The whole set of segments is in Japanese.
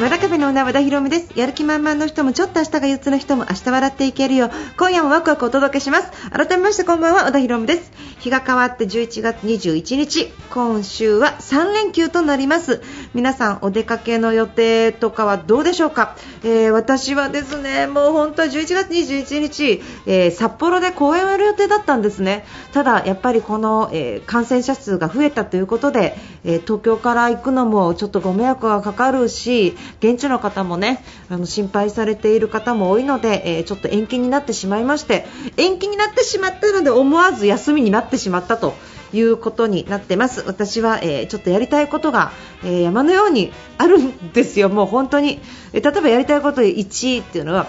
和田カフェのオーナー和田博美です。やる気満々の人もちょっと明日が憂鬱な人も明日笑っていけるよう今夜もワクワクお届けします。改めましてこんばんは和田博美です。日が変わって11月21日今週は3連休となります。皆さんお出かけの予定とかはどうでしょうか、えー私はですねもう本当は11月21日、えー札幌で公演をやる予定だったんですね。ただやっぱりこの、えー感染者数が増えたということで、えー東京から行くのもちょっとご迷惑がかかるし現地の方もねあの心配されている方も多いので、えーちょっと延期になってしまいまして延期になってしまったので思わず休みになってしまったということになってます。私は、えーちょっとやりたいことが、えー山のようにあるんですよ。もう本当に、え例えばやりたいこと1位っていうのは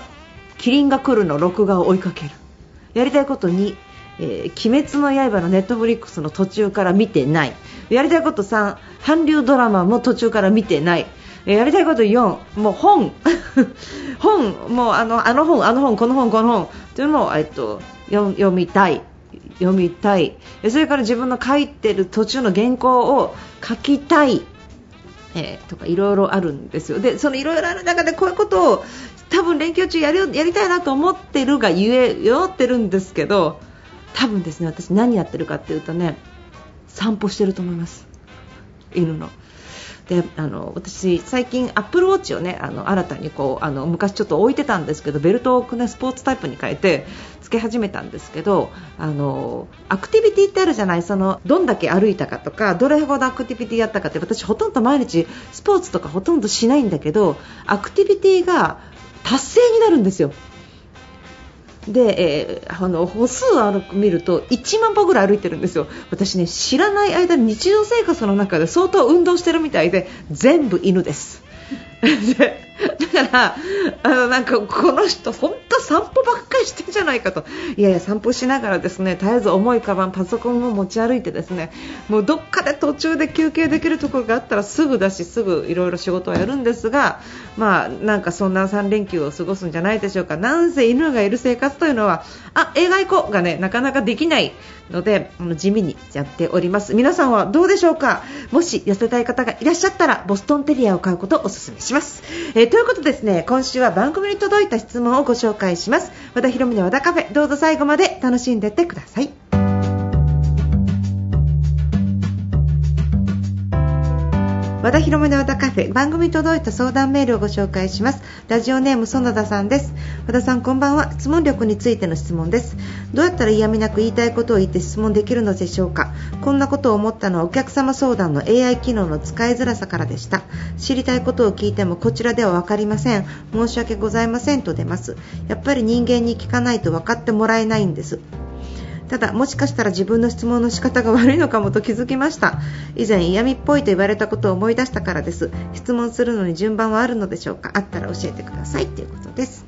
キリンが来るの録画を追いかける。やりたいこと2、えー鬼滅の刃のネットフリックスの途中から見てない。やりたいこと3韓流ドラマも途中から見てない。やりたいこと4もう本。本。もうあのあの本あの本この本この本。というのをえっと読みたい。読みたい。それから自分の書いてる途中の原稿を書きたい。えーとかいろいろあるんですよ。で、そのいろいろある中でこういうことを多分連休中やるやりたいなと思ってるがゆえ酔ってるんですけど、多分ですね私何やってるかっていうとね散歩してると思います。犬の。であの私、最近アップルウォッチをねあの新たにこうあの昔ちょっと置いてたんですけどベルトを、ね、スポーツタイプに変えてつけ始めたんですけどあのアクティビティってあるじゃないそのどんだけ歩いたかとかどれほどアクティビティやったかって私ほとんど毎日スポーツとかほとんどしないんだけどアクティビティが達成になるんですよ。で、えーあの歩数を見ると1万歩ぐらい歩いてるんですよ、私ね知らない間に日常生活の中で相当運動してるみたいで全部犬です。だからあのなんかこの人本当散歩ばっかりしてんじゃないかと。いやいや散歩しながらですね絶えず重いカバンパソコンも持ち歩いてですねもうどっかで途中で休憩できるところがあったらすぐだしすぐいろいろ仕事をやるんですがまあなんかそんな3連休を過ごすんじゃないでしょうか。なんせ犬がいる生活というのはあ映画行こうがねなかなかできないのであの地味にやっております。皆さんはどうでしょうか。もし痩せたい方がいらっしゃったらボストンテリアを買うことをお勧めします、えーということですね今週は番組に届いた質問をご紹介します。和田ヒロミの和田カフェどうぞ最後まで楽しんでってください。和田広めの和田カフェ番組届いた相談メールをご紹介します。ラジオネーム園田さんです。和田さんこんばんは。質問力についての質問です。どうやったら嫌味なく言いたいことを言って質問できるのでしょうか。こんなことを思ったのはお客様相談の AI 機能の使いづらさからでした。知りたいことを聞いてもこちらでは分かりません。申し訳ございませんと出ます。やっぱり人間に聞かないと分かってもらえないんです。ただもしかしたら自分の質問の仕方が悪いのかもと気づきました。以前嫌味っぽいと言われたことを思い出したからです。質問するのに順番はあるのでしょうか？あったら教えてください。ということです。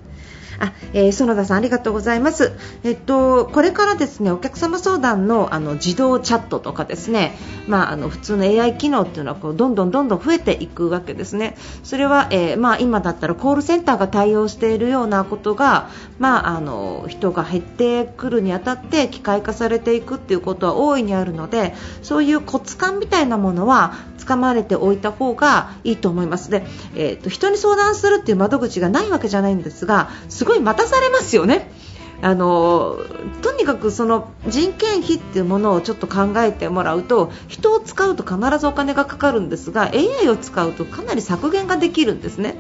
あ、えー園田さんありがとうございます。えっとこれからですねお客様相談のあの自動チャットとかですね、まああの普通の AI 機能っていうのはこうどんどんどんどん増えていくわけですね。それは、えーまあ今だったらコールセンターが対応しているようなことが、まああの人が減ってくるにあたって機械化されていくっていうことは大いにあるので、そういうコツ感みたいなものは掴まれておいた方がいいと思います。で、えーと人に相談するっていう窓口がないわけじゃないんですが、すごい待たされますよね。あのとにかくその人件費っていうものをちょっと考えてもらうと人を使うと必ずお金がかかるんですが AI を使うとかなり削減ができるんですね。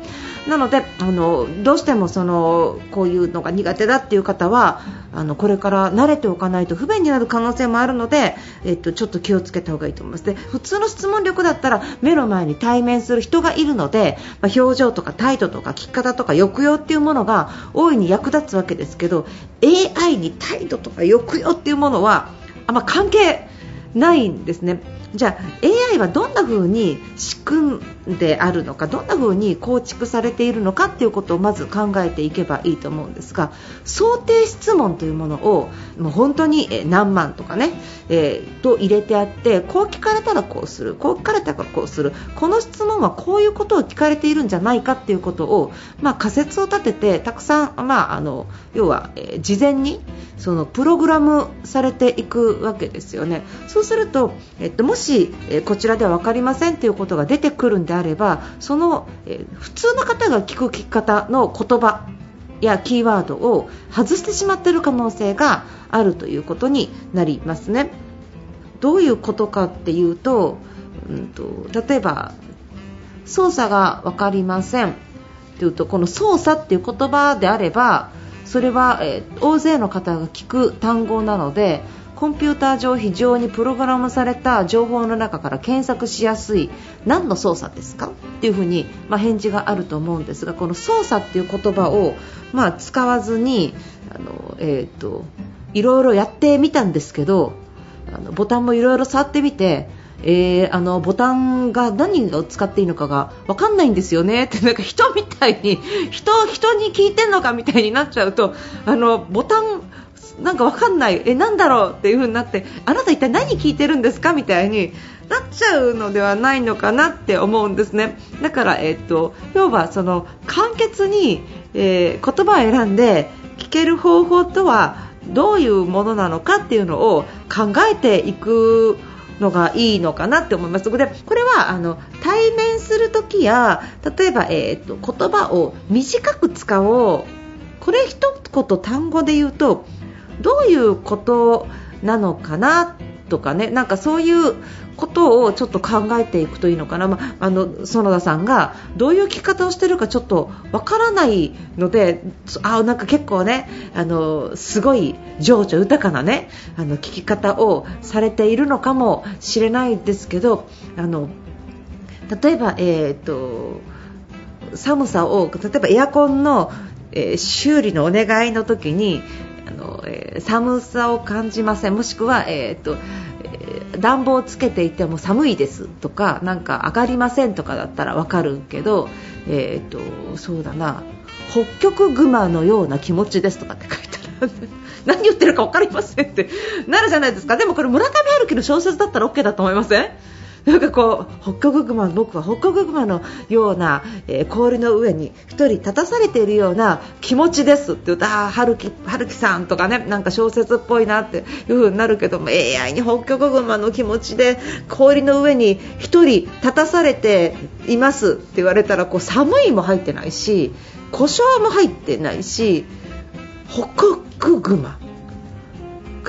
なのであのどうしてもそのこういうのが苦手だっていう方はあのこれから慣れておかないと不便になる可能性もあるので、えっと、ちょっと気をつけた方がいいと思います。で普通の質問力だったら目の前に対面する人がいるので、まあ表情とか態度とか聞き方とか抑揚っていうものが大いに役立つわけですけど AI に態度とか抑揚っていうものはあんま関係ないんですね。じゃあ AI はどんな風に仕組であるのかどんな風に構築されているのかっていうことをまず考えていけばいいと思うんですが想定質問というものをもう本当に何万とかね、えー、と入れてあってこう聞かれたらこうするこう聞かれたらこうするこの質問はこういうことを聞かれているんじゃないかっていうことを、まあ、仮説を立ててたくさん、まあ、あの要は、えー、事前にそのプログラムされていくわけですよね。そうすると、えっと、もし、えこちらでは分かりませんということが出てくるんであればその、え普通の方が聞く聞き方の言葉やキーワードを外してしまっている可能性があるということになりますね。どういうことかっていうと,、うんと、例えば操作が分かりませんというとこの操作っていう言葉であればそれは、えー、大勢の方が聞く単語なのでコンピューター上非常にプログラムされた情報の中から検索しやすい何の操作ですか？っていうふうに、まあ、返事があると思うんですがこの操作っていう言葉を、まあ、使わずにあの、えーと、いろいろやってみたんですけどあのボタンもいろいろ触ってみてえー、あのボタンが何を使っていいのかが分かんないんですよね。ってなんか人みたいに人人に聞いてんのかみたいになっちゃうとあのボタンなんか分かんない。えなんだろう？っていう風になってあなた一体何聞いてるんですか？みたいになっちゃうのではないのかなって思うんですね。だから、えーと、要はその簡潔に、えー、言葉を選んで聞ける方法とはどういうものなのかっていうのを考えていくのがいいのかなって思います。でこれはあの対面するときや例えば、えーと、言葉を短く使おう。これ一言単語で言うとどういうことなのかなとかねなんかそういうことをちょっと考えていくといいのかな、まあ、あの園田さんがどういう聞き方をしているかちょっとわからないのであなんか結構ねあのすごい情緒豊かなねあの聞き方をされているのかもしれないですけどあの例えば、えーと、寒さを例えばエアコンの、え、修理のお願いの時にあの、えー、寒さを感じません。もしくは、えーと暖房をつけていても寒いです。とかなんか上がりませんとかだったらわかるけど、えーと、そうだな。北極熊のような気持ちですとかって書いたら何言ってるか分かりませんって。なるじゃないですか。でもこれ村上春樹の小説だったら OK だと思いません？なんかこう北極熊僕は北極熊のような、えー、氷の上に1人立たされているような気持ちですって言うとあ春樹春樹さんとかねなんか小説っぽいなっていう風になるけども AI に北極熊の気持ちで氷の上に1人立たされていますって言われたらこう寒いも入ってないし故障も入ってないし北極熊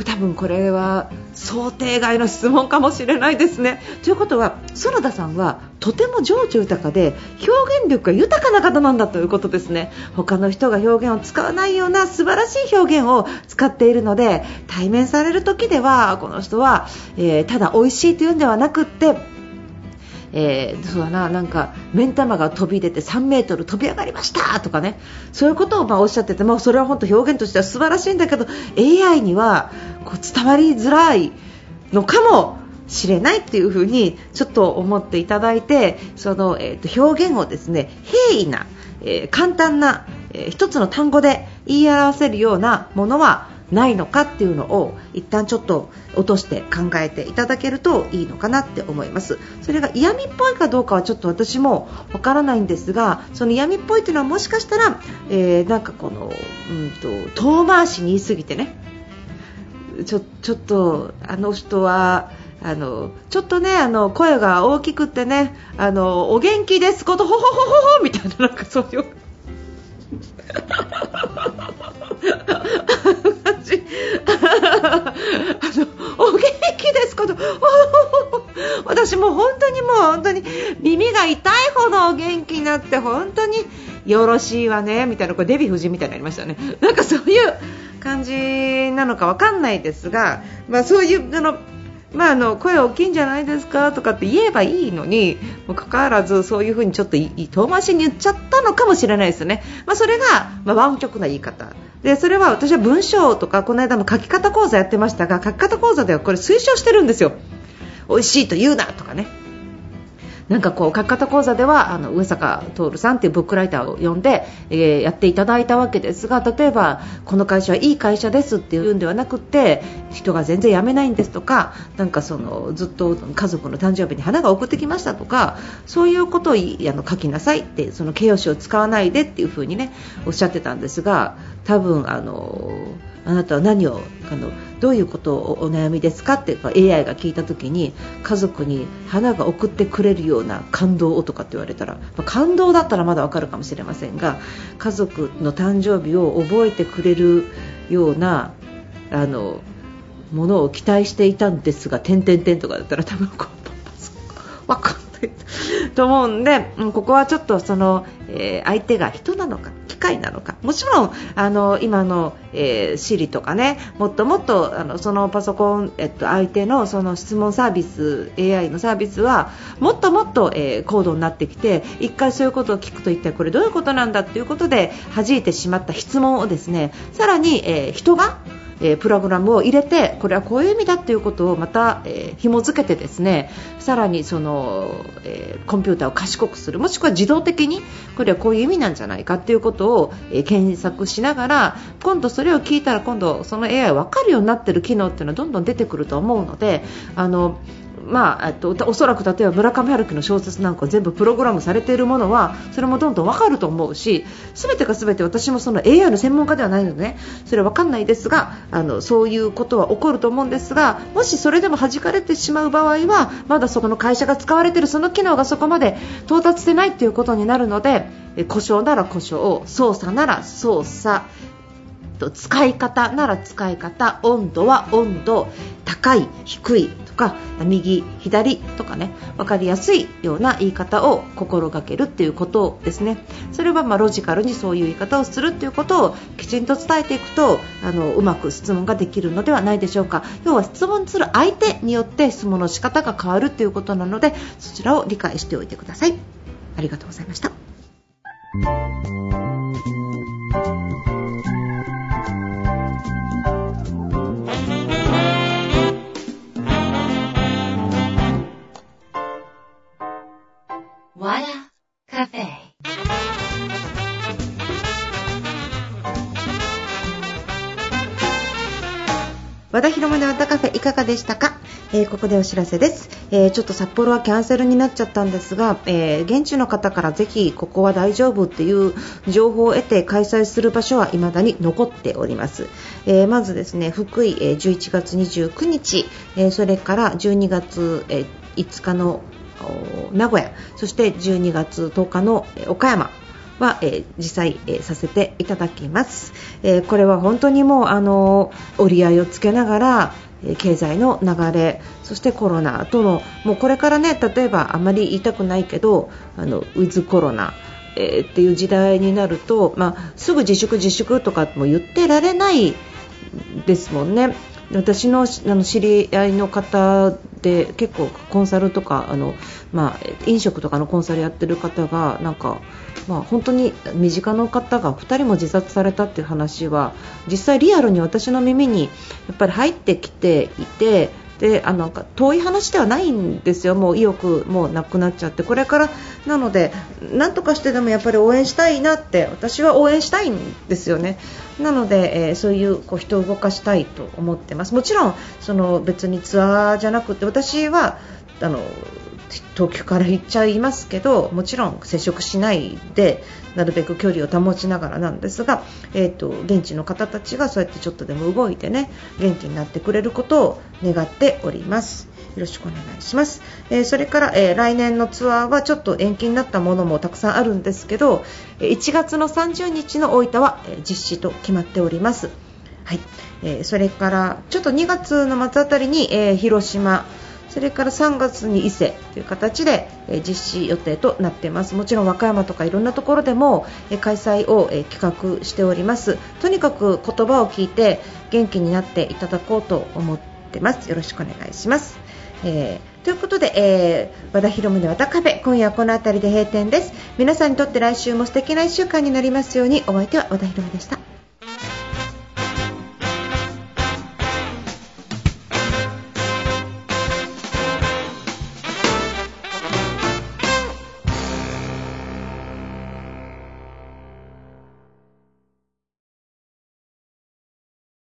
多分これは想定外の質問かもしれないですね。ということは園田さんはとても情緒豊かで表現力が豊かな方なんだということですね他の人が表現を使わないような素晴らしい表現を使っているので対面される時ではこの人は、えー、ただ美味しいというんではなくってえー、そうだななんか目ん玉が飛び出て3メートル飛び上がりましたとかね。そういうことをまあおっしゃってて、まあ、それは本当表現としては素晴らしいんだけど AI にはこう伝わりづらいのかもしれないっていうふうにちょっと思っていただいてその、えー、と表現をですね平易な、えー、簡単な、えー、一つの単語で言い表せるようなものはないのかっていうのを一旦ちょっと落として考えていただけるといいのかなって思います。それが嫌味っぽいかどうかはちょっと私もわからないんですがその嫌味っぽいというのはもしかしたら、えー、なんかこの、うんと、遠回しに言い過ぎてね。ちょちょっとあの人はあのちょっとねあの声が大きくってねあのお元気ですことほほほほほみたいななんかそういう。あのお元気ですこと。私も本当にもう本当に耳が痛いほどお元気になって本当によろしいわねみたいなこれデヴィ夫人みたいになりましたね。なんかそういう感じなのかわかんないですが、まあ、そういうあのまあ、あの声大きいんじゃないですかとかって言えばいいのにもかかわらずそういうふうにちょっと遠回しに言っちゃったのかもしれないですよね、まあ、それが、まあ、湾曲な言い方。でそれは私は文章とかこの間も書き方講座やってましたが書き方講座ではこれ推奨してるんですよ。美味しいと言うなとかね。なんかこう書き方講座ではあの上坂徹さんっていうブックライターを呼んで、えー、やっていただいたわけですが例えばこの会社はいい会社ですっていうんではなくて人が全然辞めないんですとかなんかそのずっと家族の誕生日に花が送ってきましたとかそういうことをあの書きなさいってその形容詞を使わないでっていう風にねおっしゃってたんですが多分あのあなたは何をあのどういうことをお悩みですか？って AI が聞いた時に家族に花が送ってくれるような感動をとかって言われたら、まあ、感動だったらまだわかるかもしれませんが家族の誕生日を覚えてくれるようなあのものを期待していたんですが点々点とかだったら多分こう分かんないと思うんでここはちょっとその、えー、相手が人なのか械なのか。もちろんあの今の、えー、Siri とかねもっともっとあのそのパソコン、えっと、相手のその質問サービス AI のサービスはもっともっと、えー、高度になってきて1回そういうことを聞くと一体これどういうことなんだということで弾いてしまった質問をですねさらに、えー、人がえ、プログラムを入れてこれはこういう意味だということをまた、えー、紐付けてですねさらにその、えー、コンピューターを賢くするもしくは自動的にこれはこういう意味なんじゃないかということを、えー、検索しながら今度それを聞いたら今度その AI 分かるようになっている機能っていうのはどんどん出てくると思うのであのまあ、とおそらく例えば村上春樹の小説なんか全部プログラムされているものはそれもどんどん分かると思うし全てが全て私もその AI の専門家ではないので、ね、それは分かんないですがあのそういうことは起こると思うんですがもしそれでも弾かれてしまう場合はまだそこの会社が使われているその機能がそこまで到達してないということになるので故障なら故障操作なら操作使い方なら使い方温度は温度高い低いとか右左とかね分かりやすいような言い方を心がけるっていうことですね。それはまロジカルにそういう言い方をするっていうことをきちんと伝えていくとあのうまく質問ができるのではないでしょうか。要は質問する相手によって質問の仕方が変わるということなのでそちらを理解しておいてください。ありがとうございました。和田広間で和田カフェいかがでしたか、えー、ここでお知らせです、えー、ちょっと札幌はキャンセルになっちゃったんですが、えー、現地の方からぜひここは大丈夫っていう情報を得て開催する場所は未だに残っております、えまずですね福井、え11月29日、えそれから12月、え5日の名古屋そして12月10日の岡山。は、え、実際、え、させていただきます、え、これは本当にもうあの折り合いをつけながら経済の流れそしてコロナとのもうこれからね例えばあまり言いたくないけどあのウィズコロナえー、っていう時代になると、まあ、すぐ自粛自粛とかも言ってられないですもんね。私のあの知り合いの方で結構コンサルとかあの、まあ、飲食とかのコンサルやってる方がなんかまあ、本当に身近な方が2人も自殺されたっていう話は実際リアルに私の耳にやっぱり入ってきていてであの遠い話ではないんですよ、もう意欲もなくなっちゃってこれからなのでなんとかしてでもやっぱり応援したいなって私は応援したいんですよね。なので、えー、そういうこう人を動かしたいと思ってます。もちろんその別にツアーじゃなくて私はあの東京から行っちゃいますけどもちろん接触しないでなるべく距離を保ちながらなんですが、えーと、現地の方たちがそうやってちょっとでも動いてね元気になってくれることを願っております。よろしくお願いします。えー、それから、えー、来年のツアーはちょっと延期になったものもたくさんあるんですけど、1月の30日の大分は、え実施と決まっております。はい、えー、それからちょっと2月の末あたりに、え広島、それから3月に伊勢という形で、え実施予定となっています。もちろん和歌山とかいろんなところでも、え開催を、え企画しております。とにかく言葉を聞いて元気になっていただこうと思ってます。よろしくお願いします。えー、ということで、えー、和田博美の和田カフェ今夜はこの辺りで閉店です。皆さんにとって来週も素敵な1週間になりますように。お相手は和田博美でした。